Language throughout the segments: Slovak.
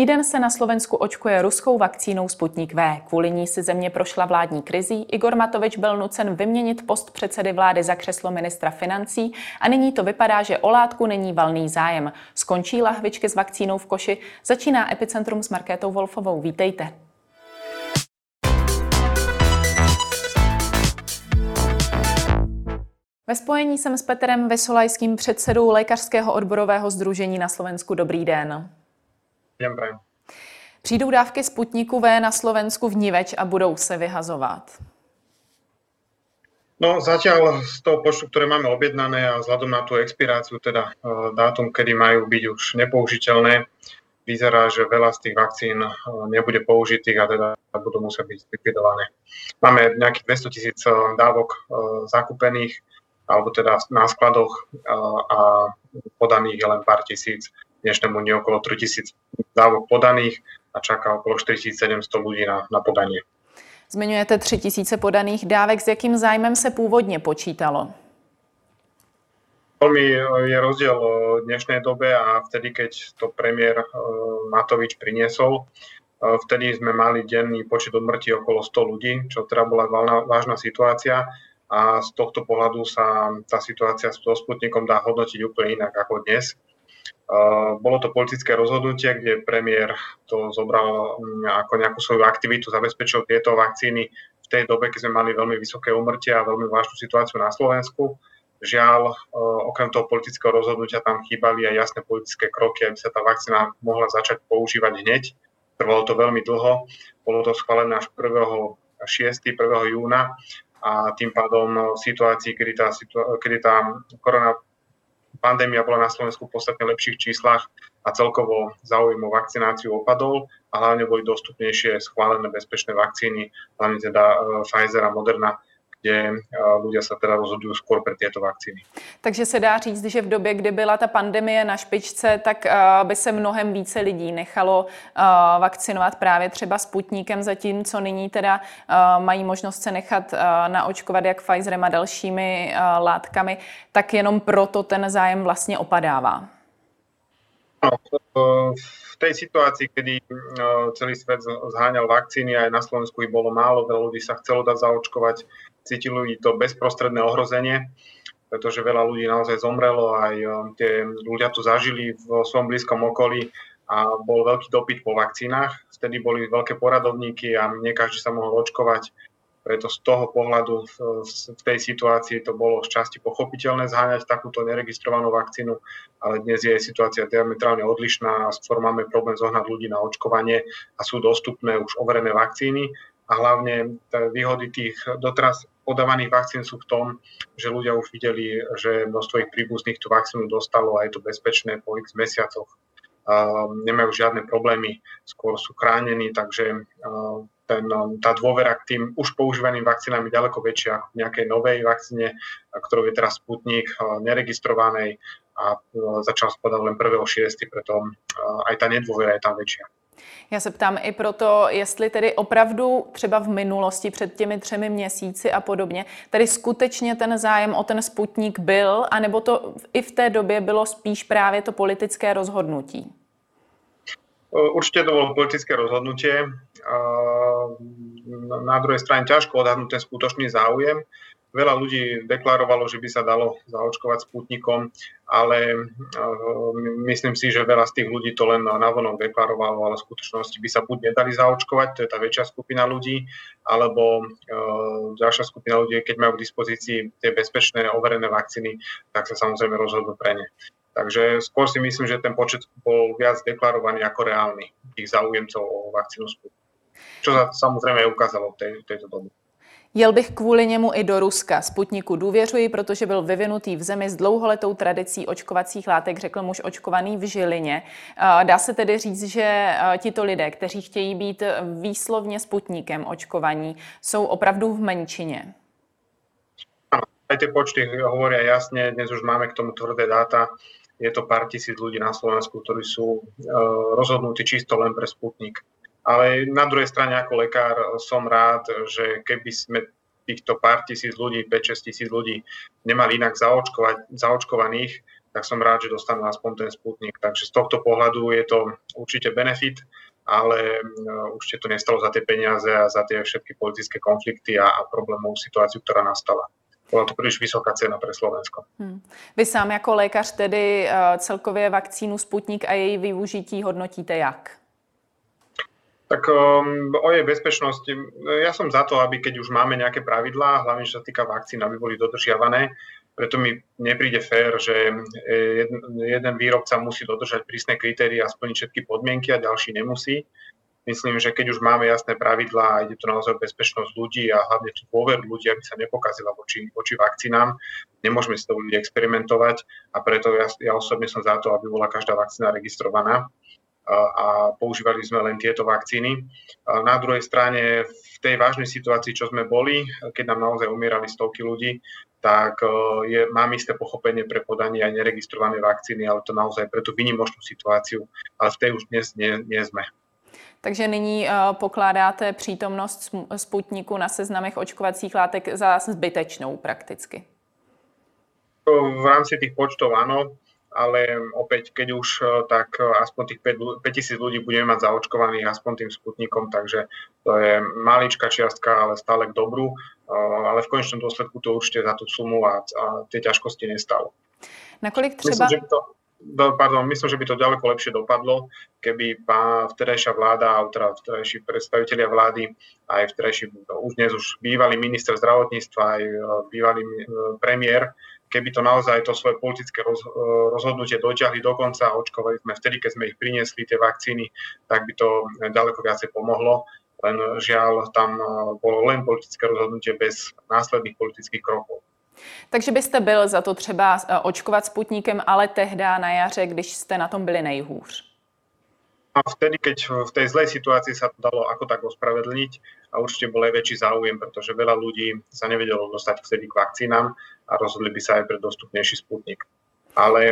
týden se na Slovensku očkuje ruskou vakcínou Sputnik V. Kvůli ní si země prošla vládní krizí. Igor Matovič byl nucen vyměnit post předsedy vlády za křeslo ministra financí a nyní to vypadá, že o látku není valný zájem. Skončí lahvičky s vakcínou v koši, začíná Epicentrum s Markétou Wolfovou. Vítejte. Ve spojení jsem s Petrem Vesolajským, předsedou Lékařského odborového združení na Slovensku. Dobrý den. Ďakujem. Přijdou dávky Sputniku V na Slovensku v Niveč a budou se vyhazovat? No zatiaľ z toho počtu, ktoré máme objednané a vzhľadom na tú expiráciu, teda e, dátum, kedy majú byť už nepoužiteľné, vyzerá, že veľa z tých vakcín e, nebude použitých a teda budú musieť byť zlikvidované. Máme nejakých 200 tisíc e, dávok zakúpených, alebo teda na skladoch a podaných je len pár tisíc dnešnému dňu okolo 3000 dávok podaných a čaká okolo 4700 ľudí na, na podanie. Zmiňujete 3000 podaných dávek. S jakým zájmem se původně počítalo? Veľmi je rozdiel v dnešnej dobe a vtedy, keď to premiér Matovič priniesol, vtedy sme mali denný počet odmrtí okolo 100 ľudí, čo teda bola vážna situácia a z tohto pohľadu sa tá situácia s Sputnikom dá hodnotiť úplne inak ako dnes. Bolo to politické rozhodnutie, kde premiér to zobral mm, ako nejakú svoju aktivitu, zabezpečil tieto vakcíny v tej dobe, keď sme mali veľmi vysoké umrtia a veľmi vážnu situáciu na Slovensku. Žiaľ, okrem toho politického rozhodnutia tam chýbali aj jasné politické kroky, aby sa tá vakcína mohla začať používať hneď. Trvalo to veľmi dlho. Bolo to schválené až 1. 6. 1. júna a tým pádom v situácii, kedy tá, kedy tá korona pandémia bola na Slovensku v podstatne lepších číslach a celkovo záujem o vakcináciu opadol a hlavne boli dostupnejšie schválené bezpečné vakcíny, hlavne teda e, Pfizer a Moderna, kde ľudia sa teda rozhodujú skôr pre tieto vakcíny. Takže se dá říct, že v době, kdy byla ta pandemie na špičce, tak by se mnohem více lidí nechalo vakcinovat právě třeba Sputnikem, zatímco nyní teda mají možnost se nechat naočkovat jak Pfizerem a dalšími látkami, tak jenom proto ten zájem vlastně opadává. No, tej situácii, kedy celý svet zháňal vakcíny, aj na Slovensku ich bolo málo, veľa ľudí sa chcelo dať zaočkovať, cítili to bezprostredné ohrozenie, pretože veľa ľudí naozaj zomrelo, aj tie ľudia to zažili v svojom blízkom okolí a bol veľký dopyt po vakcínach. Vtedy boli veľké poradovníky a nie každý sa mohol očkovať preto z toho pohľadu v tej situácii to bolo z časti pochopiteľné zháňať takúto neregistrovanú vakcínu, ale dnes je situácia diametrálne odlišná a skôr máme problém zohnať ľudí na očkovanie a sú dostupné už overené vakcíny a hlavne výhody tých doteraz podávaných vakcín sú v tom, že ľudia už videli, že množstvo ich príbuzných tú vakcínu dostalo a je to bezpečné po x mesiacoch. Nemajú žiadne problémy, skôr sú chránení, takže ten, um, tá dôvera k tým už používaným vakcínám je ďaleko väčšia ako nejakej novej vakcíne, ktorou je teraz Sputnik, neregistrovanej a uh, začal spodať len 1.6., preto aj tá nedôvera je tam väčšia. Já se ptám i proto, jestli tedy opravdu třeba v minulosti před těmi třemi měsíci a podobně, tady skutečně ten zájem o ten sputnik byl, anebo to i v té době bylo spíš právě to politické rozhodnutí? Určite to bolo politické rozhodnutie. Na druhej strane ťažko odhadnúť ten skutočný záujem. Veľa ľudí deklarovalo, že by sa dalo zaočkovať sputnikom, ale myslím si, že veľa z tých ľudí to len navonok deklarovalo, ale v skutočnosti by sa buď nedali zaočkovať, to je tá väčšia skupina ľudí, alebo ďalšia skupina ľudí, keď majú k dispozícii tie bezpečné overené vakcíny, tak sa samozrejme rozhodnú pre ne. Takže skôr si myslím, že ten počet bol viac deklarovaný ako reálny tých záujemcov o vakcínu Sputnik. Čo sa samozrejme ukázalo v tej, tejto dobe. Jel bych kvůli němu i do Ruska. Sputniku důvěřuji, protože byl vyvinutý v zemi s dlouholetou tradicí očkovacích látek, řekl muž očkovaný v Žilině. Dá se tedy říct, že tito lidé, kteří chtějí být výslovně sputníkem očkovaní, jsou opravdu v menšině. Aj tie počty hovoria jasne, dnes už máme k tomu tvrdé dáta je to pár tisíc ľudí na Slovensku, ktorí sú e, rozhodnutí čisto len pre Sputnik. Ale na druhej strane ako lekár som rád, že keby sme týchto pár tisíc ľudí, 5-6 tisíc ľudí nemali inak zaočkovať, zaočkovaných, tak som rád, že dostanú aspoň ten Sputnik. Takže z tohto pohľadu je to určite benefit, ale určite to nestalo za tie peniaze a za tie všetky politické konflikty a, a problémovú situáciu, ktorá nastala. Bola to príliš vysoká cena pre Slovensko. Hmm. Vy sám jako lékař tedy uh, celkově vakcínu Sputnik a její využití hodnotíte jak? Tak um, o jej bezpečnosti, ja som za to, aby keď už máme nejaké pravidlá, hlavne čo sa týka vakcín, aby boli dodržiavané, preto mi nepríde fér, že jeden, jeden výrobca musí dodržať prísne kritéria a splniť všetky podmienky a ďalší nemusí. Myslím, že keď už máme jasné pravidlá a ide to naozaj bezpečnosť ľudí a hlavne tú dôveru ľudí, aby sa nepokazila voči, voči vakcínám, nemôžeme si to ľudí experimentovať a preto ja, ja osobne som za to, aby bola každá vakcína registrovaná a používali sme len tieto vakcíny. Na druhej strane v tej vážnej situácii, čo sme boli, keď nám naozaj umierali stovky ľudí, tak je, mám isté pochopenie pre podanie aj neregistrované vakcíny, ale to naozaj pre tú vynimočnú situáciu, ale v tej už dnes nie, nie sme. Takže nyní pokládáte přítomnost Sputniku na seznamech očkovacích látek za zbytečnou prakticky? V rámci tých počtov áno ale opäť, keď už, e, tak e, aspoň tých 5 tisíc ľudí budeme mať zaočkovaných aspoň tým sputnikom, takže to je maličká čiastka, ale stále k dobru, e, ale v konečnom dôsledku to určite za tú sumu a, a tie ťažkosti nestalo. Nakolik třeba... Myslím, že to, pardon, myslím, že by to ďaleko lepšie dopadlo, keby pán vtedajšia vláda, teda vtedajší predstavitelia vlády, aj vtedajší, už dnes už bývalý minister zdravotníctva, aj bývalý premiér keby to naozaj to svoje politické e, rozhodnutie dotiahli do konca a očkovali sme vtedy, keď sme ich priniesli, tie vakcíny, tak by to ďaleko viacej pomohlo. Len žiaľ, tam e, bolo len politické rozhodnutie bez následných politických krokov. Takže byste byl za to třeba e, očkovat Sputnikem, ale tehdy na jaře, když jste na tom byli nejhůř? A vtedy, keď v tej zlej situácii sa to dalo ako tak ospravedlniť a určite bol aj väčší záujem, pretože veľa ľudí sa nevedelo dostať vtedy k vakcínám a rozhodli by sa aj pre dostupnejší sputnik. Ale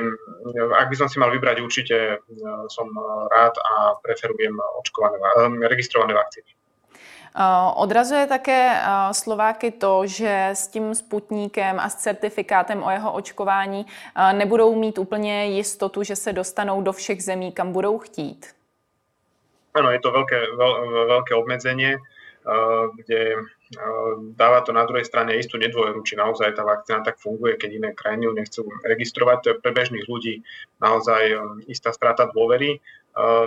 ak by som si mal vybrať, určite som rád a preferujem očkované, registrované vakcíny. Odrazuje také Slováky to, že s tím sputníkem a s certifikátem o jeho očkování nebudou mít úplně jistotu, že se dostanou do všech zemí, kam budou chtít. Áno, je to veľké, veľ, veľké obmedzenie, kde dáva to na druhej strane istú nedôveru, či naozaj tá vakcína tak funguje, keď iné krajiny ju nechcú registrovať. To je pre bežných ľudí naozaj um, istá strata dôvery.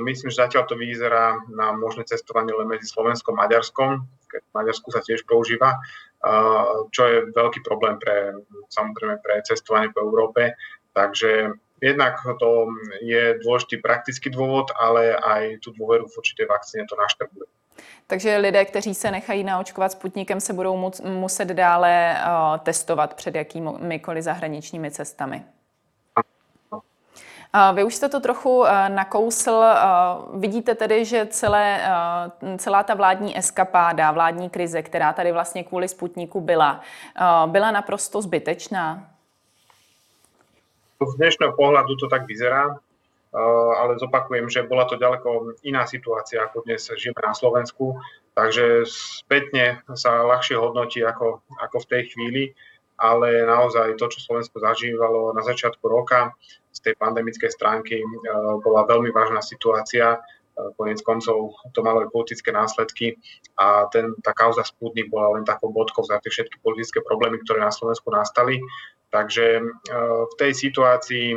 Myslím, že zatiaľ to vyzerá na možné cestovanie len medzi Slovenskom a Maďarskom, keď v Maďarsku sa tiež používa, čo je veľký problém pre, samozrejme pre cestovanie po Európe. Takže Jednak to je dôležitý praktický dôvod, ale aj tú dôveru v určitej vakcíne to naštrbuje. Takže lidé, kteří se nechají naočkovat Sputnikem, se budou muset dále uh, testovat před jakýmikoliv zahraničními cestami. Vy už jste to trochu nakousl. Vidíte tedy, že celé, celá ta vládní eskapáda, vládní krize, která tady vlastně kvůli Sputniku byla, byla naprosto zbytečná? Z dnešného pohľadu to tak vyzerá, eh, ale zopakujem, že bola to ďaleko iná situácia, ako dnes žijeme na Slovensku, takže spätne sa ľahšie hodnotí ako, ako v tej chvíli, ale naozaj to, čo Slovensko zažívalo na začiatku roka z tej pandemickej stránky, eh, bola veľmi vážna situácia. Eh, Konec koncov to malo aj politické následky a ten, tá kauza Sputnik bola len takou bodkou za tie všetky politické problémy, ktoré na Slovensku nastali. Takže v tej situácii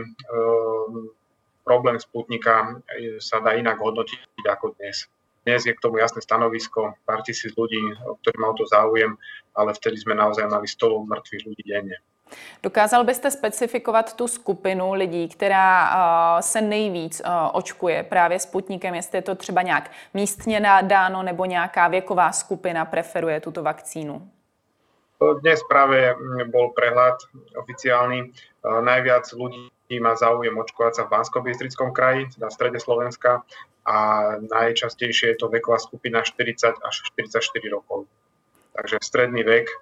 problém Sputnika sa dá inak hodnotiť ako dnes. Dnes je k tomu jasné stanovisko, pár tisíc ľudí, ktorí má to záujem, ale vtedy sme naozaj mali 100 mŕtvych ľudí denne. Dokázal byste specifikovat tu skupinu lidí, která uh, se nejvíc uh, očkuje právě Sputnikem, jestli je to třeba nějak místně dáno nebo nějaká věková skupina preferuje tuto vakcínu? Dnes práve mm, bol prehľad oficiálny. E, najviac ľudí má záujem očkovať sa v bansko kraji, teda v strede Slovenska a najčastejšie je to veková skupina 40 až 44 rokov. Takže stredný vek, e,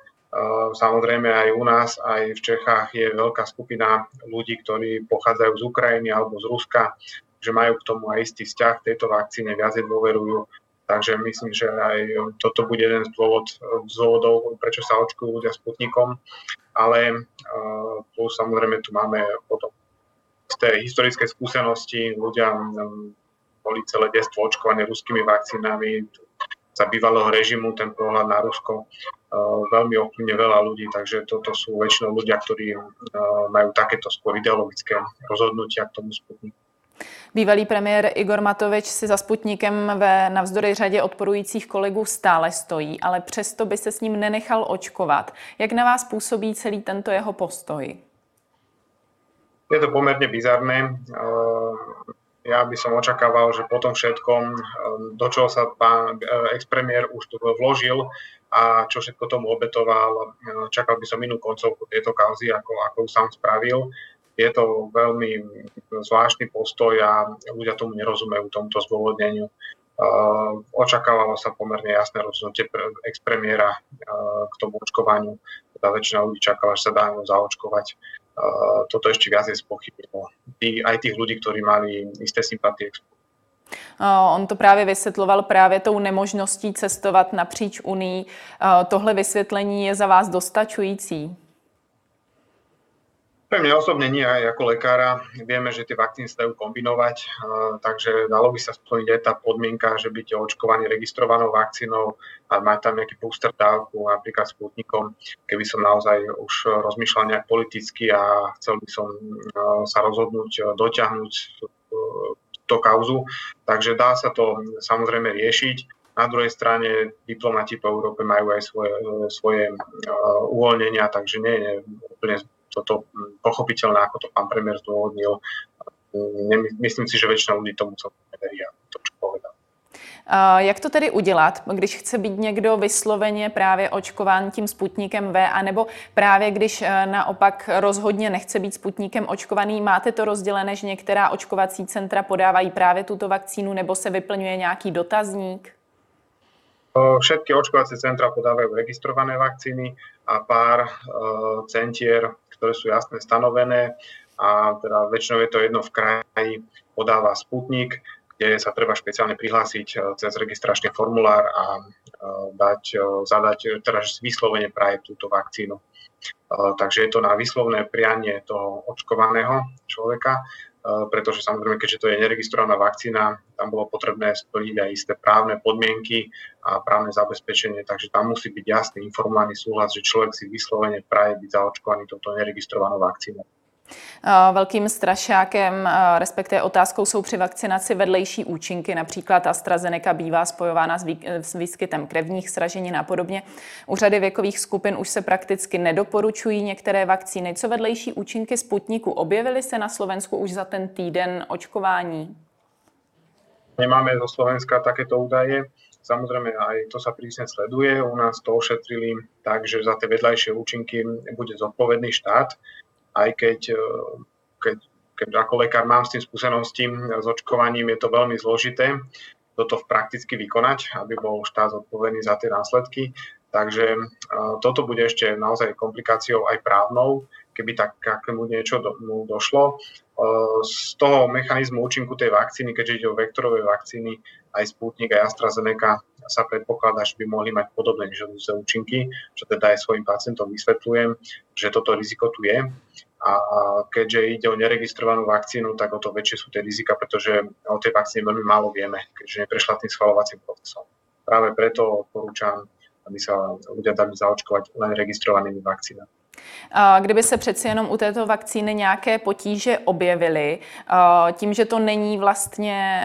samozrejme aj u nás, aj v Čechách je veľká skupina ľudí, ktorí pochádzajú z Ukrajiny alebo z Ruska, že majú k tomu aj istý vzťah tejto vakcíne, viac dôverujú Takže myslím, že aj toto bude jeden z, dôvod, z dôvodov, prečo sa očkujú ľudia Sputnikom. Ale uh, plus samozrejme tu máme potom isté historické skúsenosti. Ľudia boli celé detstvo očkovaní ruskými vakcínami, za bývalého režimu ten pohľad na Rusko veľmi ovplyvne veľa ľudí, takže toto sú väčšinou ľudia, ktorí majú takéto skôr ideologické rozhodnutia k tomu Sputniku. Bývalý premiér Igor Matovič si za Sputnikem ve navzdory řadě odporujících kolegů stále stojí, ale přesto by se s ním nenechal očkovat. Jak na vás působí celý tento jeho postoj? Je to pomerne bizarné. Ja by som očakával, že po tom všetkom, do čoho sa pán expremiér už vložil a čo všetko tomu obetoval, čakal by som inú koncovku tejto kauzy, ako, ako sám spravil je to veľmi zvláštny postoj a ľudia tomu nerozumejú, tomuto zdôvodneniu. Očakávalo sa pomerne jasné rozhodnutie ex-premiéra uh, k tomu očkovaniu. Teda väčšina ľudí čakala, že sa dá zaočkovať. Uh, toto ešte viac je spochybnilo. Aj tých ľudí, ktorí mali isté sympatie k On to právě vysvětloval právě tou nemožností cestovat napříč Unii. Tohle vysvětlení je za vás dostačující? Pre mňa osobne nie, aj ako lekára. Vieme, že tie vakcíny sa dajú kombinovať, takže dalo by sa splniť aj tá podmienka, že byť očkovaný registrovanou vakcínou a mať tam nejaký booster dávku, napríklad Sputnikom, keby som naozaj už rozmýšľal nejak politicky a chcel by som sa rozhodnúť dotiahnuť tú kauzu. Takže dá sa to samozrejme riešiť. Na druhej strane diplomati po Európe majú aj svoje, svoje uvoľnenia, takže nie je úplne toto hm, pochopiteľné, ako to pán premiér zdôvodnil. Myslím si, že väčšina ľudí tomu celkom neverí a to, čo povedal. Jak to tedy udělat, když chce být někdo vysloveně právě očkován tím Sputnikem V, anebo právě když e, naopak rozhodně nechce být Sputnikem očkovaný, máte to rozdělené, že některá očkovací centra podávají právě tuto vakcínu, nebo se vyplňuje nějaký dotazník? Všetky očkovacie centra podávajú registrované vakcíny a pár uh, centier ktoré sú jasne stanovené a teda väčšinou je to jedno v kraji, podáva Sputnik, kde sa treba špeciálne prihlásiť e, cez registračný formulár a e, dať, e, zadať teda vyslovene praje túto vakcínu. Takže je to na vyslovné prianie toho očkovaného človeka pretože samozrejme, keďže to je neregistrovaná vakcína, tam bolo potrebné splniť aj isté právne podmienky a právne zabezpečenie, takže tam musí byť jasný informovaný súhlas, že človek si vyslovene praje byť zaočkovaný touto neregistrovanou vakcínou. Eh, velkým strašákem, eh, respektive otázkou jsou při vakcinaci vedlejší účinky. Například AstraZeneca bývá spojována s výskytem krevních sraženin a podobně. U řady věkových skupin už se prakticky nedoporučují některé vakcíny. Co vedlejší účinky Sputniku? Objevily se na Slovensku už za ten týden očkování? Nemáme zo Slovenska takéto údaje. Samozrejme, aj to sa prísne sleduje. U nás to ošetrili tak, že za tie vedľajšie účinky bude zodpovedný štát aj keď, e, keď, keď ako lekár mám s tým skúsenosti s očkovaním, je to veľmi zložité toto prakticky vykonať, aby bol štát zodpovedný za tie následky. Takže e, toto bude ešte naozaj komplikáciou aj právnou, keby tak akému niečo do, mu došlo. E, z toho mechanizmu účinku tej vakcíny, keďže ide o vektorové vakcíny, aj Sputnik, aj AstraZeneca sa predpokladá, že by mohli mať podobné nežadúce účinky, čo teda aj svojim pacientom vysvetľujem, že toto riziko tu je. A keďže ide o neregistrovanú vakcínu, tak o to väčšie sú tie rizika, pretože o tej vakcíne veľmi málo vieme, keďže neprešla tým schvalovacím procesom. Práve preto odporúčam, aby sa ľudia dali zaočkovať len registrovanými vakcínami. Kdyby se přeci jenom u této vakcíny nějaké potíže objevily, tím, že to není vlastně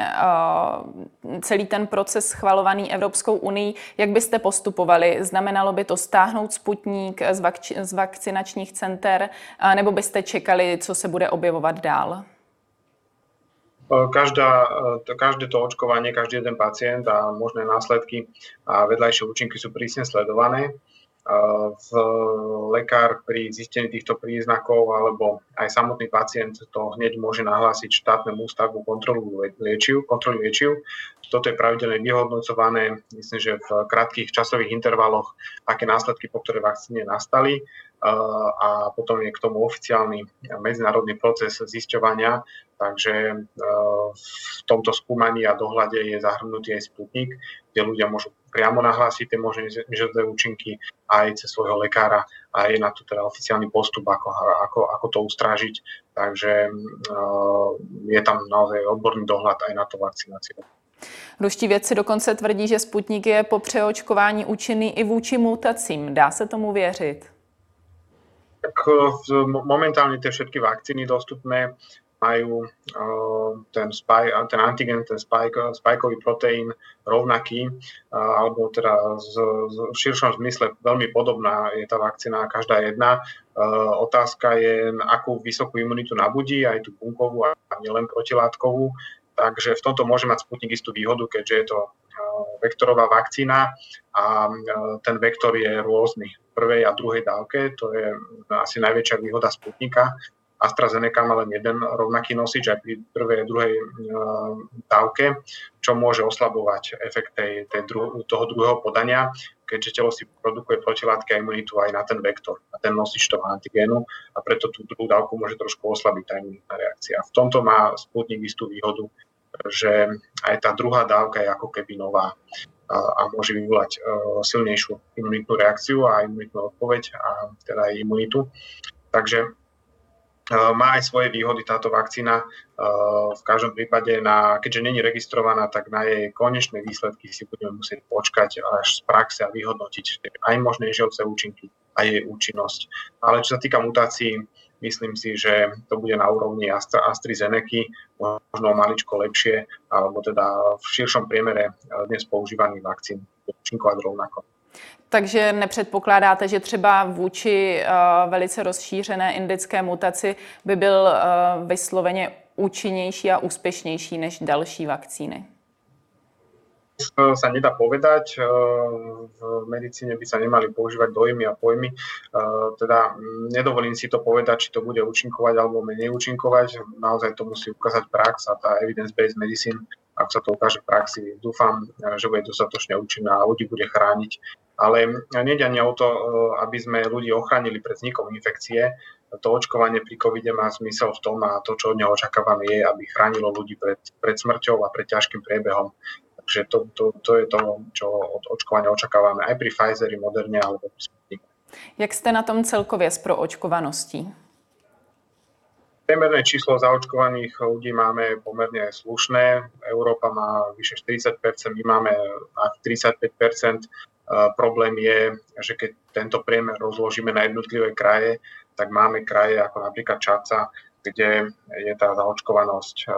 celý ten proces schvalovaný Evropskou unii, jak byste postupovali? Znamenalo by to stáhnout sputník z, vakci- z vakcinačních center, nebo byste čekali, co se bude objevovat dál? Každá, každé to očkovanie, každý jeden pacient a možné následky a vedľajšie účinky sú prísne sledované v lekár pri zistení týchto príznakov alebo aj samotný pacient to hneď môže nahlásiť štátnemu ústavu kontrolu liečiv, kontrolu liečiv, toto je pravidelne vyhodnocované, myslím, že v krátkých časových intervaloch, aké následky po ktorej vakcíne nastali a potom je k tomu oficiálny medzinárodný proces zisťovania, takže v tomto skúmaní a dohľade je zahrnutý aj Sputnik, kde ľudia môžu priamo nahlásiť tie možné nežadné účinky aj cez svojho lekára a je na to teda oficiálny postup, ako, ako, ako to ustrážiť. Takže je tam naozaj odborný dohľad aj na to vakcináciu. Ruští vědci dokonce tvrdí, že Sputnik je po přeočkování účinný i vůči mutacím. Dá se tomu věřit? Tak momentálne tie všetky vakcíny dostupné majú ten, spike, ten antigen, ten spike, spajkový proteín rovnaký, alebo teda z, v širšom zmysle veľmi podobná je tá vakcína každá jedna. Otázka je, akú vysokú imunitu nabudí, aj tú bunkovú a nielen protilátkovú. Takže v tomto môže mať Sputnik istú výhodu, keďže je to vektorová vakcína a ten vektor je rôzny v prvej a druhej dávke. To je asi najväčšia výhoda Sputnika. AstraZeneca má len jeden rovnaký nosič aj pri prvej a druhej dávke, čo môže oslabovať efekt tej, tej dru, toho druhého podania, keďže telo si produkuje protilátky a imunitu aj na ten vektor, na ten nosič toho antigénu a preto tú druhú dávku môže trošku oslabiť tá imunitná reakcia. V tomto má Sputnik istú výhodu, že aj tá druhá dávka je ako keby nová a môže vyvolať silnejšiu imunitnú reakciu a imunitnú odpoveď a teda aj imunitu. Takže má aj svoje výhody táto vakcína. V každom prípade, na, keďže není registrovaná, tak na jej konečné výsledky si budeme musieť počkať až z praxe a vyhodnotiť aj možné želce účinky a jej účinnosť. Ale čo sa týka mutácií, Myslím si, že to bude na úrovni AstraZeneca, možno maličko lepšie, alebo teda v širšom priemere dnes používaných vakcín účinkovať rovnako. Takže nepředpokládáte, že třeba vůči uh, velice rozšířené indické mutaci by byl uh, vysloveně účinnější a úspěšnější než další vakcíny? sa nedá povedať. V medicíne by sa nemali používať dojmy a pojmy. Teda nedovolím si to povedať, či to bude účinkovať alebo menej účinkovať. Naozaj to musí ukázať prax a tá evidence-based medicine, ak sa to ukáže v praxi, dúfam, že bude dostatočne účinná a ľudí bude chrániť. Ale nejde ani o to, aby sme ľudí ochránili pred vznikom infekcie. To očkovanie pri covide má zmysel v tom a to, čo od neho očakávame, je, aby chránilo ľudí pred, pred smrťou a pred ťažkým priebehom Takže to, to, to je to, čo od očkovania očakávame aj pri Pfizeri, Moderne alebo pri Sputniku. Jak ste na tom celkově s proočkovaností? Priemerné číslo zaočkovaných ľudí máme pomerne slušné. Európa má vyše 40% my máme 35 Problém je, že keď tento priemer rozložíme na jednotlivé kraje, tak máme kraje ako napríklad Čaca, kde je tá zaočkovanosť eh,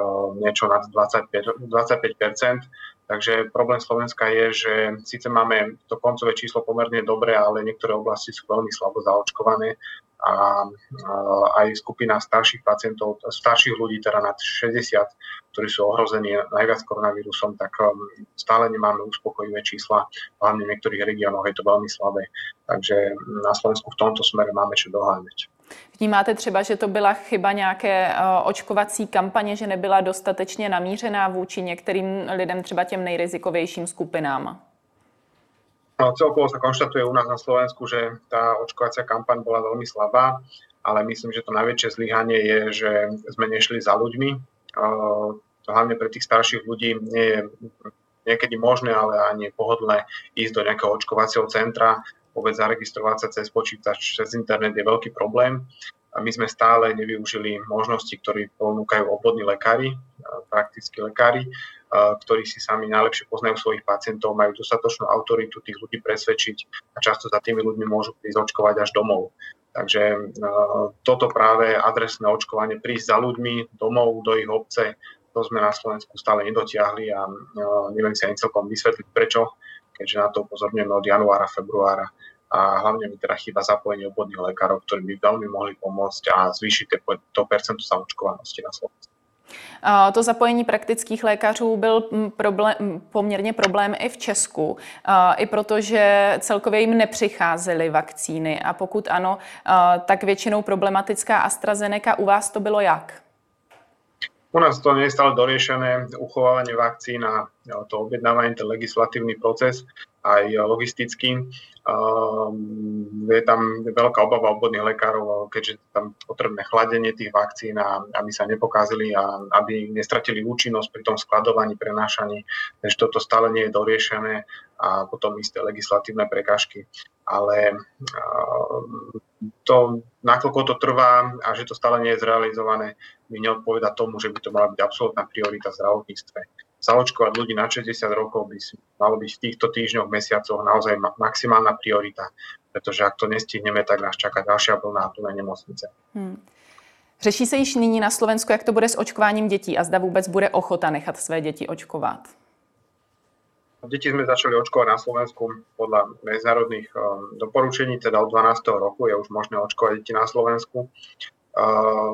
niečo nad 25, 25 Takže problém Slovenska je, že síce máme to koncové číslo pomerne dobré, ale niektoré oblasti sú veľmi slabo zaočkované a aj skupina starších pacientov, starších ľudí, teda nad 60, ktorí sú ohrození najviac koronavírusom, tak um, stále nemáme uspokojivé čísla. Hlavne v niektorých regiónoch je to veľmi slabé. Takže na Slovensku v tomto smere máme čo doháňať. Vnímáte třeba, že to byla chyba nějaké uh, očkovací kampaně, že nebyla dostatečně namířená vůči některým lidem, třeba těm nejrizikovějším skupinám? No, celkovo sa konštatuje u nás na Slovensku, že tá očkovacia kampaň bola veľmi slabá, ale myslím, že to najväčšie zlyhanie je, že sme nešli za ľuďmi. Hlavne pre tých starších ľudí nie je niekedy možné, ale ani pohodlné ísť do nejakého očkovacieho centra, vôbec zaregistrovať sa cez počítač, cez internet je veľký problém. My sme stále nevyužili možnosti, ktoré ponúkajú obvodní lekári, praktickí lekári, ktorí si sami najlepšie poznajú svojich pacientov, majú dostatočnú autoritu tých ľudí presvedčiť a často za tými ľuďmi môžu prísť očkovať až domov. Takže toto práve adresné očkovanie, prísť za ľuďmi domov do ich obce, to sme na Slovensku stále nedotiahli a neviem si ani celkom vysvetliť prečo, keďže na to upozorňujeme od januára, februára a hlavne mi teda chýba zapojenie obvodných lekárov, ktorí by veľmi mohli pomôcť a zvýšiť to percento zaočkovanosti na Slovensku. To zapojení praktických lékařů byl problém, poměrně problém i v Česku, i protože celkově jim nepřicházely vakcíny a pokud ano, tak většinou problematická AstraZeneca. U vás to bylo jak? U nás to nie je stále doriešené, uchovávanie vakcín a to objednávanie, ten legislatívny proces, aj logistický. Je tam veľká obava obvodných lekárov, keďže tam potrebné chladenie tých vakcín, a aby sa nepokázili a aby nestratili účinnosť pri tom skladovaní, prenášaní. Takže toto stále nie je doriešené a potom isté legislatívne prekážky. Ale to, nakoľko to trvá a že to stále nie je zrealizované, mi neodpoveda tomu, že by to mala byť absolútna priorita v zdravotníctve. Zaočkovať ľudí na 60 rokov by malo byť v týchto týždňoch, mesiacoch naozaj maximálna priorita, pretože ak to nestihneme, tak nás čaká ďalšia vlna plné nemocnice. Hmm. Řeší se již nyní na Slovensku, jak to bude s očkováním dětí a zda vůbec bude ochota nechat své děti očkovat? Deti sme začali očkovať na Slovensku podľa medzinárodných um, doporučení, teda od 12. roku je už možné očkovať deti na Slovensku. Uh,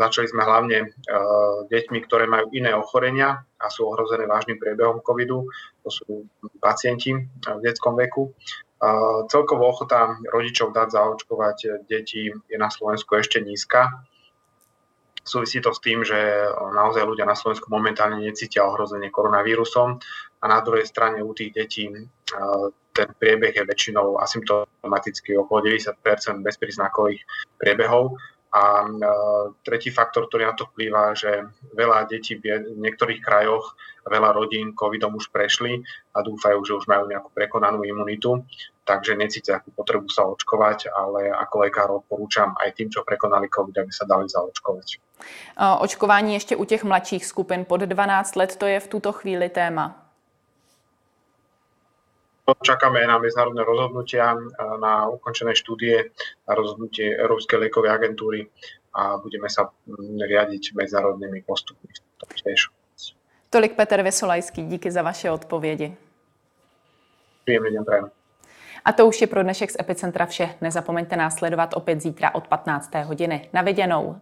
začali sme hlavne uh, deťmi, ktoré majú iné ochorenia a sú ohrozené vážnym priebehom covidu. To sú pacienti v detskom veku. Celkovo ochota rodičov dať zaočkovať deti je na Slovensku ešte nízka. Súvisí to s tým, že naozaj ľudia na Slovensku momentálne necítia ohrozenie koronavírusom a na druhej strane u tých detí ten priebeh je väčšinou asymptomatický, okolo 90 bezpríznakových priebehov. A tretí faktor, ktorý na to vplýva, že veľa detí v niektorých krajoch, veľa rodín covidom už prešli a dúfajú, že už majú nejakú prekonanú imunitu, takže necítia akú potrebu sa očkovať, ale ako lekár odporúčam aj tým, čo prekonali covid, aby sa dali zaočkovať. Očkování ještě u těch mladších skupin pod 12 let, to je v tuto chvíli téma. Čakáme na medzinárodné rozhodnutia, na ukončené štúdie, na rozhodnutie Európskej liekovej agentúry a budeme sa riadiť medzinárodnými postupmi. Tiež. Tolik Petr Vesolajský, díky za vaše odpovědi. Příjemný den prajem. A to už je pro dnešek z Epicentra vše. Nezapomeňte nás sledovat opět zítra od 15. hodiny. Na viděnou.